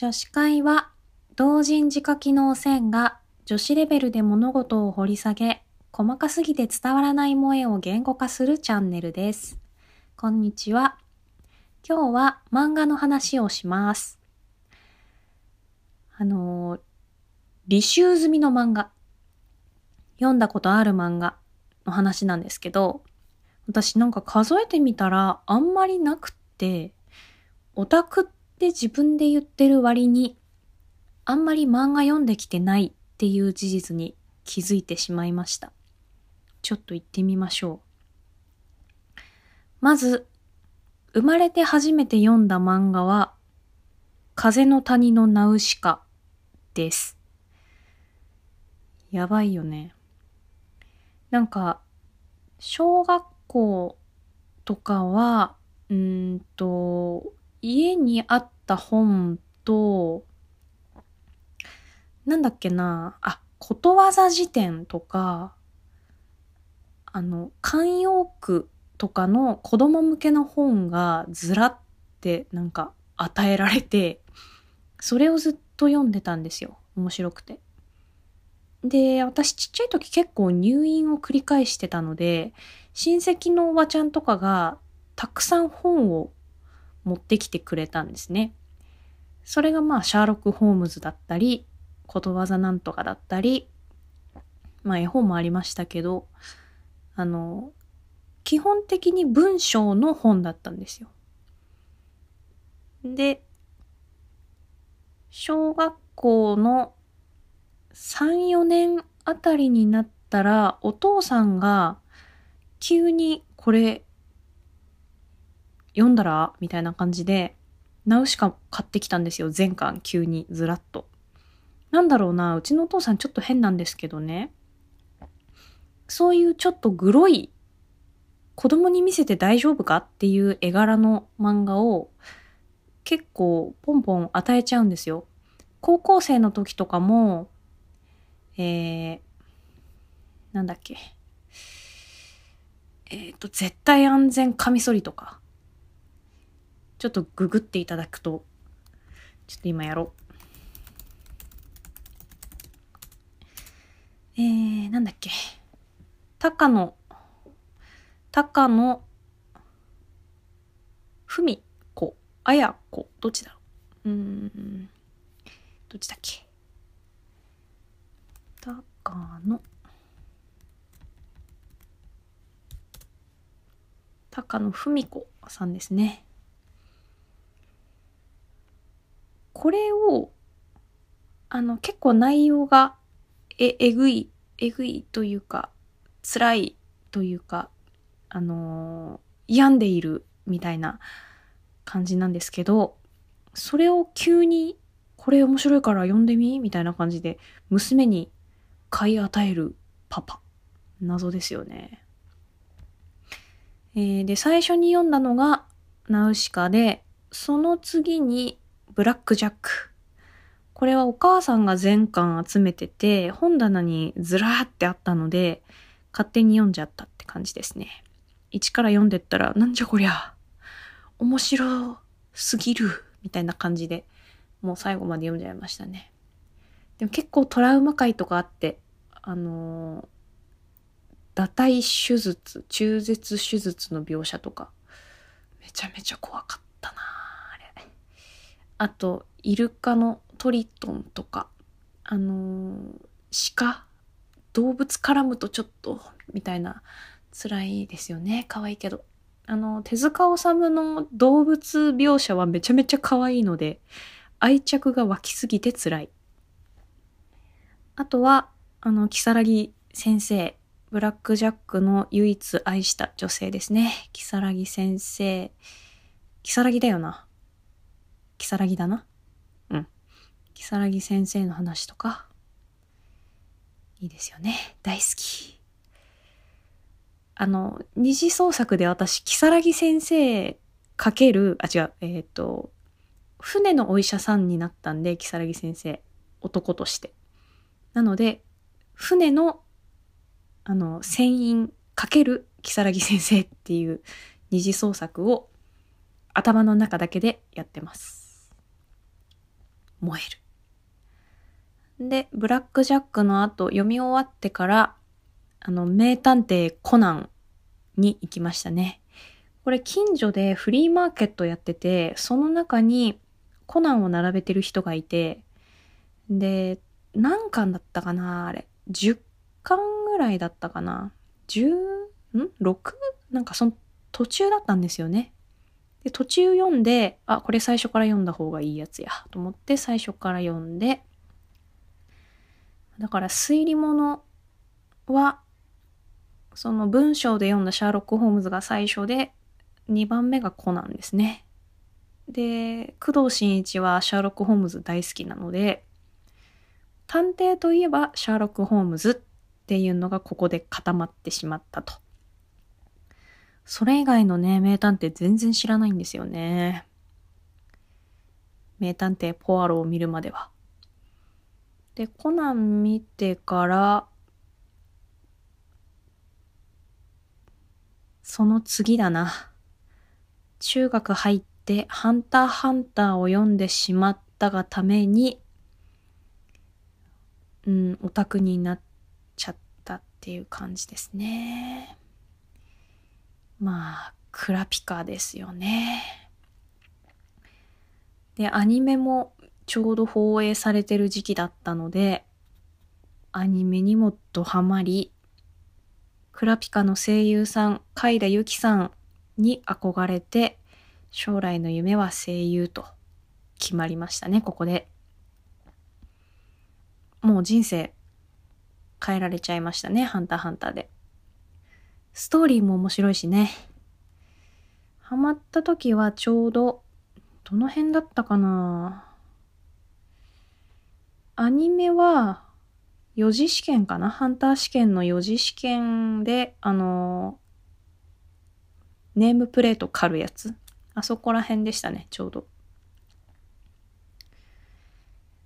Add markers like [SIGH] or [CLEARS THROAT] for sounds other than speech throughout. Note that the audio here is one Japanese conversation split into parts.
女子会は同人自家機能線が女子レベルで物事を掘り下げ、細かすぎて伝わらない萌えを言語化するチャンネルです。こんにちは。今日は漫画の話をします。あのー、履修済みの漫画。読んだことある漫画の話なんですけど、私なんか数えてみたらあんまりなくって、オタクって自分で言ってる割に、あんまり漫画読んできてないっていう事実に気づいてしまいました。ちょっと行ってみましょう。まず、生まれて初めて読んだ漫画は、風の谷のナウシカです。やばいよね。なんか、小学校とかは、うんと、家にあった本と、なんだっけな、あ、ことわざ辞典とか、あの、慣用句とかの子供向けの本がずらってなんか与えられて、それをずっと読んでたんですよ。面白くて。で、私ちっちゃい時結構入院を繰り返してたので、親戚のおばちゃんとかがたくさん本を持ってきてくれたんですね。それがまあ、シャーロック・ホームズだったり、ことわざなんとかだったり、まあ絵本もありましたけど、あの、基本的に文章の本だったんですよ。で、小学校の3、4年あたりになったら、お父さんが急にこれ読んだら？みたいな感じで、ナウシカ買ってきたんですよ。全巻急にずらっと。なんだろうな、うちのお父さんちょっと変なんですけどね。そういうちょっとグロい、子供に見せて大丈夫かっていう絵柄の漫画を結構ポンポン与えちゃうんですよ。高校生の時とかも、えー、なんだっけ。えっ、と、絶対安全カミソリとか。ちょっとググっていただくと、ちょっと今やろう。えー、なんだっけ。高野、高野、ふみこ、あやこ、どっちだろう。うん、どっちだっけ。高野、高野ふみこさんですね。これを、あの、結構内容がえ、えぐい、えぐいというか、辛いというか、あのー病んでいるみたいな感じなんですけど、それを急に、これ面白いから読んでみみたいな感じで、娘に買い与えるパパ。謎ですよね。えーで、最初に読んだのが、ナウシカで、その次に、ブラックジャック。これはお母さんが全巻集めてて、本棚にずらーってあったので、勝手に読んじゃったって感じですね。一から読んでったら、なんじゃこりゃ、面白すぎる、みたいな感じで、もう最後まで読んじゃいましたね。でも結構トラウマ回とかあって、あのー、堕胎手術、中絶手術の描写とか、めちゃめちゃ怖かったなあ。あと、イルカのトリトンとか、あのー鹿？動物絡むとちょっと、みたいな、辛いですよね。可愛いけど。あの、手塚治虫の動物描写はめちゃめちゃ可愛いので、愛着が湧きすぎて辛い。あとは、あの、キサラギ先生、ブラックジャックの唯一愛した女性ですね。キサラギ先生。キサラギだよな。キサラギだな。うん。キサラギ先生の話とか、いいですよね。大好き。あの、二次創作で私、キサラギ先生かける、あ、違う、えっ、と、船のお医者さんになったんで、キサラギ先生。男として。なので、船の、あの、船員かけるキサラギ先生っていう二次創作を頭の中だけでやってます。燃える。で、ブラックジャックの後読み終わってから、あの、名探偵コナンに行きましたね。これ近所でフリーマーケットやってて、その中にコナンを並べてる人がいて、で、何巻だったかなあれ。10巻ぐらいだったかな ?10? ん ?6? なんかその途中だったんですよね。で、途中読んで、あ、これ最初から読んだ方がいいやつや、と思って最初から読んで、だから推理物は、その文章で読んだシャーロック・ホームズが最初で、2番目がコナンですね。で、工藤新一はシャーロック・ホームズ大好きなので、探偵といえばシャーロック・ホームズっていうのがここで固まってしまったと。それ以外のね、名探偵全然知らないんですよね。名探偵ポアロを見るまでは。で、コナン見てから、その次だな。中学入ってハンターハンターを読んでしまったがために、うん、オタクになっちゃったっていう感じですね。まあ、クラピカですよね。で、アニメもちょうど放映されてる時期だったので、アニメにもドハマり、クラピカの声優さん、海田由紀さんに憧れて、将来の夢は声優と決まりましたね、ここで。もう人生変えられちゃいましたね、ハンターハンターで。ストーリーも面白いしね。ハマった時はちょうど、どの辺だったかな？アニメは、4次試験かな？ハンター試験の4次試験で、あのネームプレート狩るやつ。あそこら辺でしたね、ちょうど。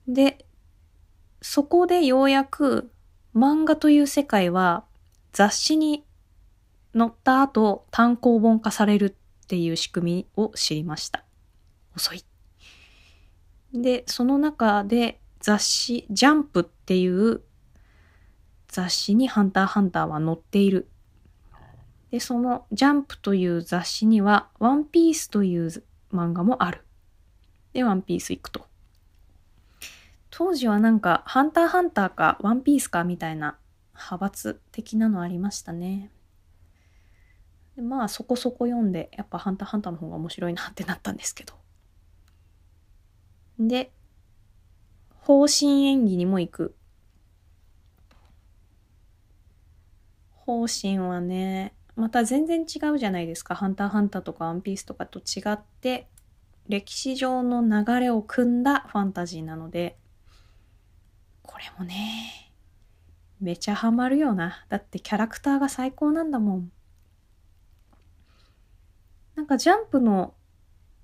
で、そこでようやく漫画という世界は雑誌に載った後単行本化されるっていう仕組みを知りました。遅い。で、その中で雑誌、ジャンプっていう雑誌にハンターハンターは載っている。で、そのジャンプという雑誌にはワンピースという漫画もある。で、ワンピース行くと。当時はなんか、ハンターハンターかワンピースかみたいな派閥的なのありましたね。まあそこそこ読んでやっぱ「ハンターハンター」の方が面白いなってなったんですけど。で方針演技にも行く。方針はねまた全然違うじゃないですか「ハンターハンター」とか「ワンピース」とかと違って歴史上の流れを組んだファンタジーなので。これもねめちゃハマるよな。だってキャラクターが最高なんだもん。なんかジャンプの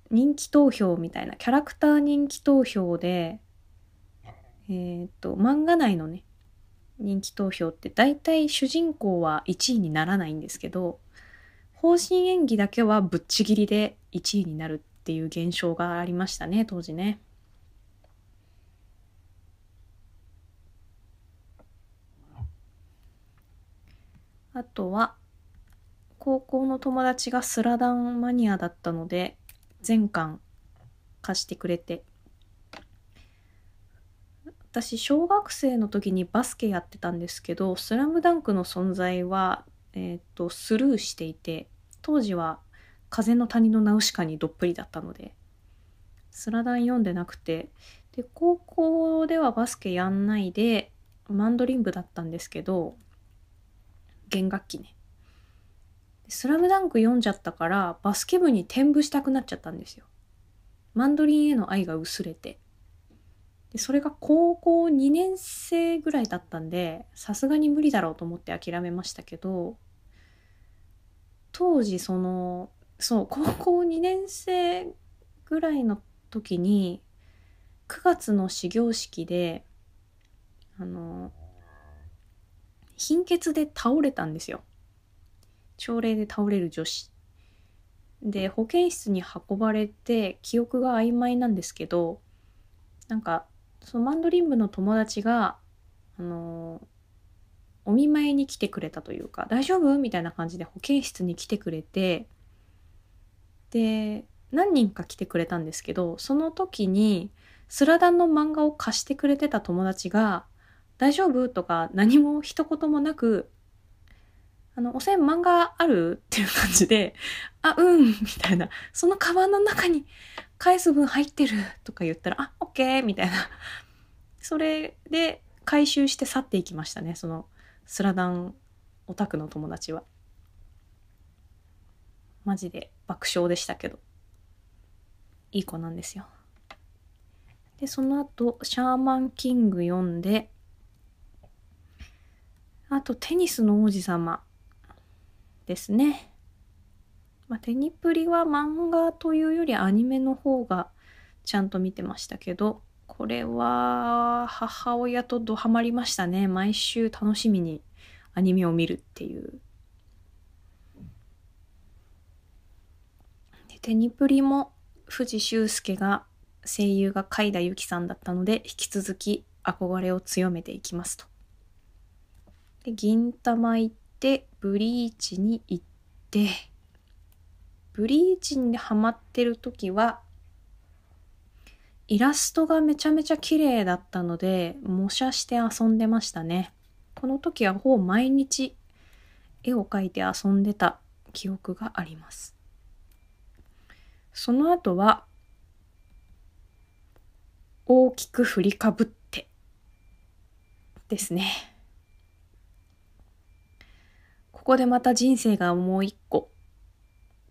人気投票みたいな、キャラクター人気投票で、えっ、と、漫画内のね、人気投票って大体主人公は1位にならないんですけど、方針演技だけはぶっちぎりで1位になるっていう現象がありましたね、当時ね。あとは、高校の友達がスラダンマニアだったので、全巻貸してくれて。私、小学生の時にバスケやってたんですけど、スラムダンクの存在は、えっ、ー、と、スルーしていて、当時は風の谷のナウシカにどっぷりだったので、スラダン読んでなくて、で、高校ではバスケやんないで、マンドリン部だったんですけど、弦楽器ね。スラムダンク読んじゃったからバスケ部に転部したくなっちゃったんですよ。マンドリンへの愛が薄れて。でそれが高校2年生ぐらいだったんで、さすがに無理だろうと思って諦めましたけど、当時その、そう、高校2年生ぐらいの時に、9月の始業式で、あの、貧血で倒れたんですよ。朝礼で倒れる女子。で保健室に運ばれて記憶が曖昧なんですけどなんか、そのマンドリン部の友達が、あのお見舞いに来てくれたというか、大丈夫？みたいな感じで保健室に来てくれて、で、何人か来てくれたんですけど、その時に、スラダンの漫画を貸してくれてた友達が、大丈夫？とか何も一言もなく、あの、おせん漫画あるっていう感じで、あ、うんみたいな。そのカバンの中に返す分入ってるとか言ったら、あ、オッケーみたいな。それで回収して去っていきましたね。その、スラダンオタクの友達は。マジで爆笑でしたけど。いい子なんですよ。で、その後、シャーマンキング読んで、あと、テニスの王子様ですね。まあ、テニプリは漫画というよりアニメの方がちゃんと見てましたけど、これは母親とドハマりましたね。毎週楽しみにアニメを見るっていう。でテニプリも藤修介が声優が海田由紀さんだったので引き続き憧れを強めていきますと。で銀玉行ってブリーチに行ってブリーチにハマってる時はイラストがめちゃめちゃ綺麗だったので模写して遊んでましたね。この時はほぼ毎日絵を描いて遊んでた記憶があります。その後は、大きく振りかぶってですね。ここでまた人生がもう一個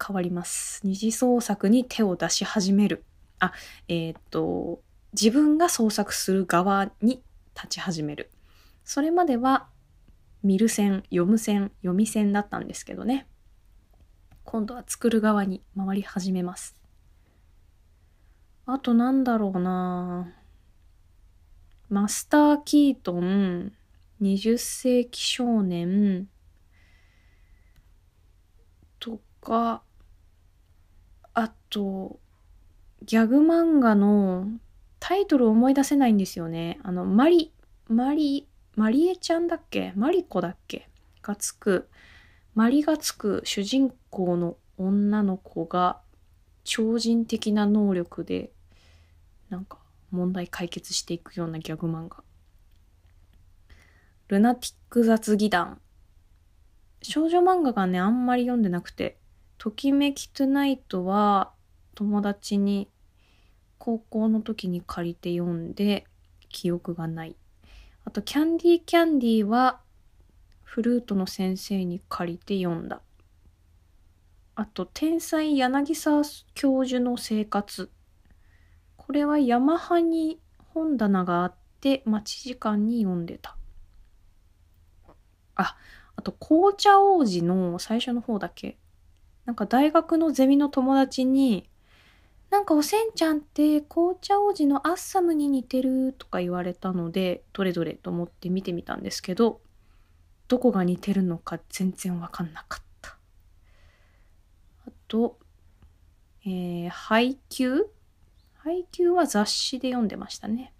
変わります。二次創作に手を出し始める。あ、えっ、と、自分が創作する側に立ち始める。それまでは見る線、読む線、読み線だったんですけどね。今度は作る側に回り始めます。あとなんだろうなマスター・キートン、20世紀少年とか、あと、ギャグ漫画のタイトル思い出せないんですよね。あの、マリ、マリ、マリエちゃんだっけ？マリコだっけ？がつく、マリがつく主人公の女の子が超人的な能力でなんか問題解決していくようなギャグ漫画。ルナティック雑技団。少女漫画がね、あんまり読んでなくて、ときめきトゥナイトは友達に高校の時に借りて読んで記憶がない。あと、キャンディーキャンディーはフルートの先生に借りて読んだ。あと、天才柳沢教授の生活。これはヤマハに本棚があって待ち時間に読んでた。あ、あと紅茶王子の最初の方だけ？なんか大学のゼミの友達に、なんかおせんちゃんって紅茶王子のアッサムに似てるとか言われたので、どれどれと思って見てみたんですけど、どこが似てるのか全然わかんなかった。あと、えー、配給配給は雑誌で読んでましたね。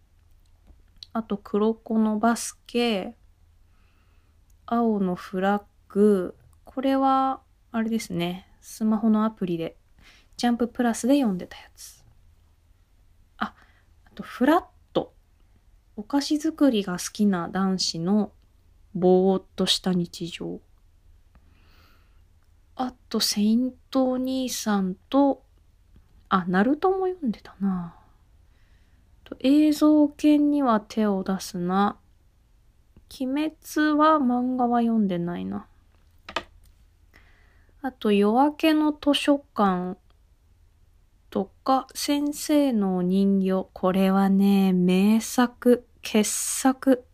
あと、黒子のバスケ、青のフラッグ、これは、あれですね、スマホのアプリで、ジャンププラスで読んでたやつ。あ、あと、フラット。お菓子作りが好きな男子のぼーっとした日常。あと、セイントお兄さんと、あ、ナルトも読んでたな。映像犬には手を出すな。鬼滅は漫画は読んでないな。あと、夜明けの図書館とか、先生のお人形。これはね、名作、傑作。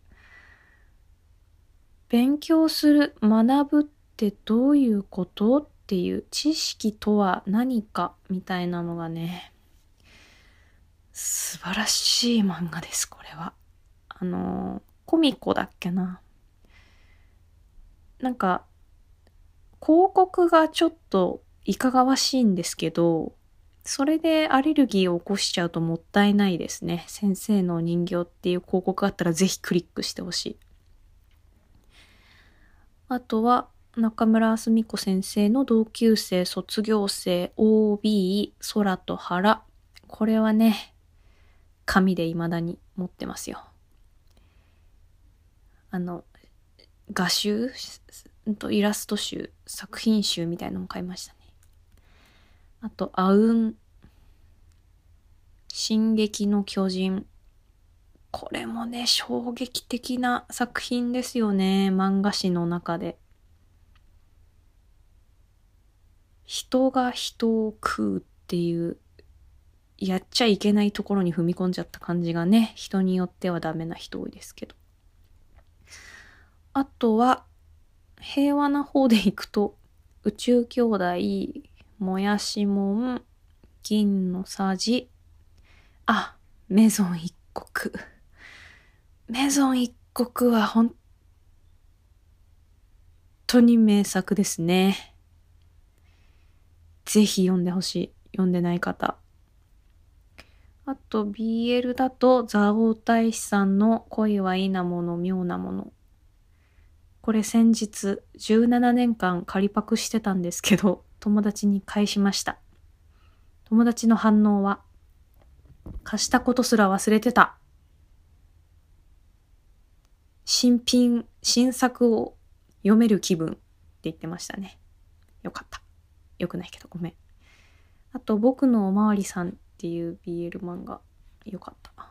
勉強する、学ぶってどういうことっていう知識とは何かみたいなのがね、素晴らしい漫画です、これは。あの、コミコだっけな。なんか、広告がちょっといかがわしいんですけど、それでアレルギーを起こしちゃうともったいないですね。先生の人形っていう広告があったらぜひクリックしてほしい。あとは、中村あすみ子先生の同級生、卒業生、OB、空と腹。これはね、紙で未だに持ってますよ。あの、画集とイラスト集、作品集みたいのも買いましたね。あと、あうん。進撃の巨人。これもね、衝撃的な作品ですよね。漫画誌の中で。人が人を食うっていう、やっちゃいけないところに踏み込んじゃった感じがね、人によってはダメな人多いですけど。あとは、平和な方でいくと、宇宙兄弟、もやしもん、銀のさじ、あ、メゾン一国。メゾン一国は本当に名作ですね。ぜひ読んでほしい。読んでない方。あと BL だとザオ大師さんの恋はいいなもの妙なもの。これ先日17年間仮パクしてたんですけど、友達に返しました。友達の反応は、貸したことすら忘れてた。新品、新作を読める気分って言ってましたね。よかった。よくないけどごめん。あと、僕のおまわりさんっていう BL 漫画、よかった。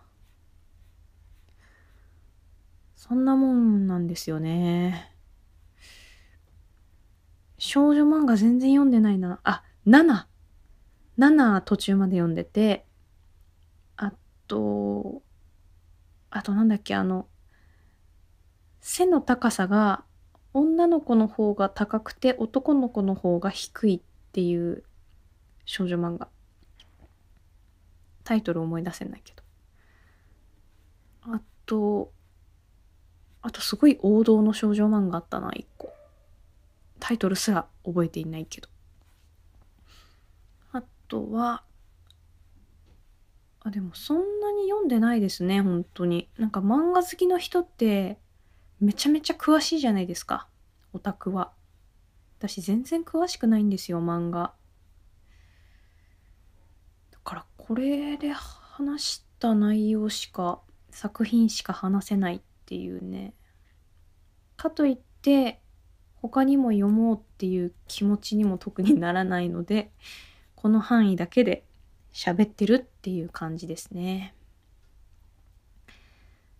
そんなもんなんですよね。少女漫画全然読んでないな。あ、7。7途中まで読んでて、あと、あとなんだっけ、あの、背の高さが女の子の方が高くて男の子の方が低いっていう少女漫画。タイトル思い出せないけど。あと、あとすごい王道の少女漫画あったな、一個。タイトルすら覚えていないけど。あとは、あ、でもそんなに読んでないですね、本当に。なんか漫画好きの人ってめちゃめちゃ詳しいじゃないですか。オタクは。私全然詳しくないんですよ、漫画。だからこれで話した内容しか、作品しか話せないっていうね。かといって、他にも読もうっていう気持ちにも特にならないので、この範囲だけで喋ってるっていう感じですね。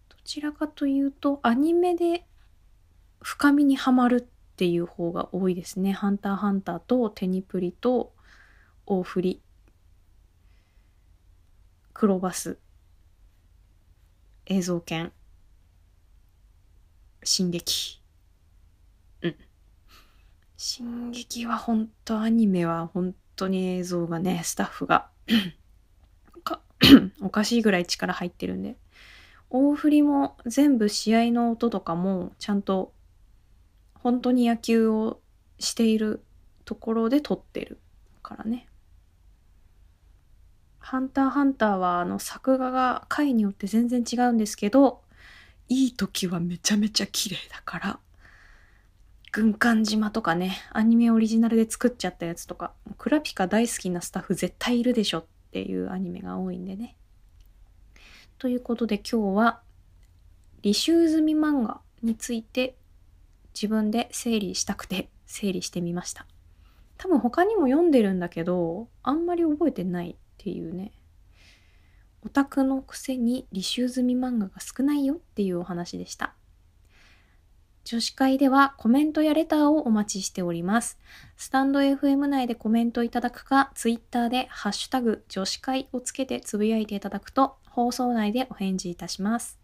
どちらかというと、アニメで深みにはまるっていう方が多いですね。ハンターハンターとテニプリと大振り、クロバス、映像犬、進撃。うん。進撃は本当アニメは本当に映像がね、スタッフが [CLEARS THROAT] [CLEARS THROAT] おかしいぐらい力入ってるんで。大振りも全部試合の音とかもちゃんと本当に野球をしているところで撮ってるからね。ハンターハンターはあの作画が回によって全然違うんですけど、いい時はめちゃめちゃ綺麗だから、軍艦島とかね、アニメオリジナルで作っちゃったやつとか、クラピカ大好きなスタッフ絶対いるでしょっていうアニメが多いんでね。ということで今日は、履修済み漫画について自分で整理したくて整理してみました。多分他にも読んでるんだけど、あんまり覚えてないっていうね。オタクのくせに履修済み漫画が少ないよっていうお話でした。女子会ではコメントやレターをお待ちしております。スタンド FM 内でコメントいただくか、ツイッターでハッシュタグ女子会をつけてつぶやいていただくと放送内でお返事いたします。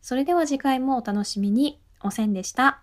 それでは次回もお楽しみに。おせんでした。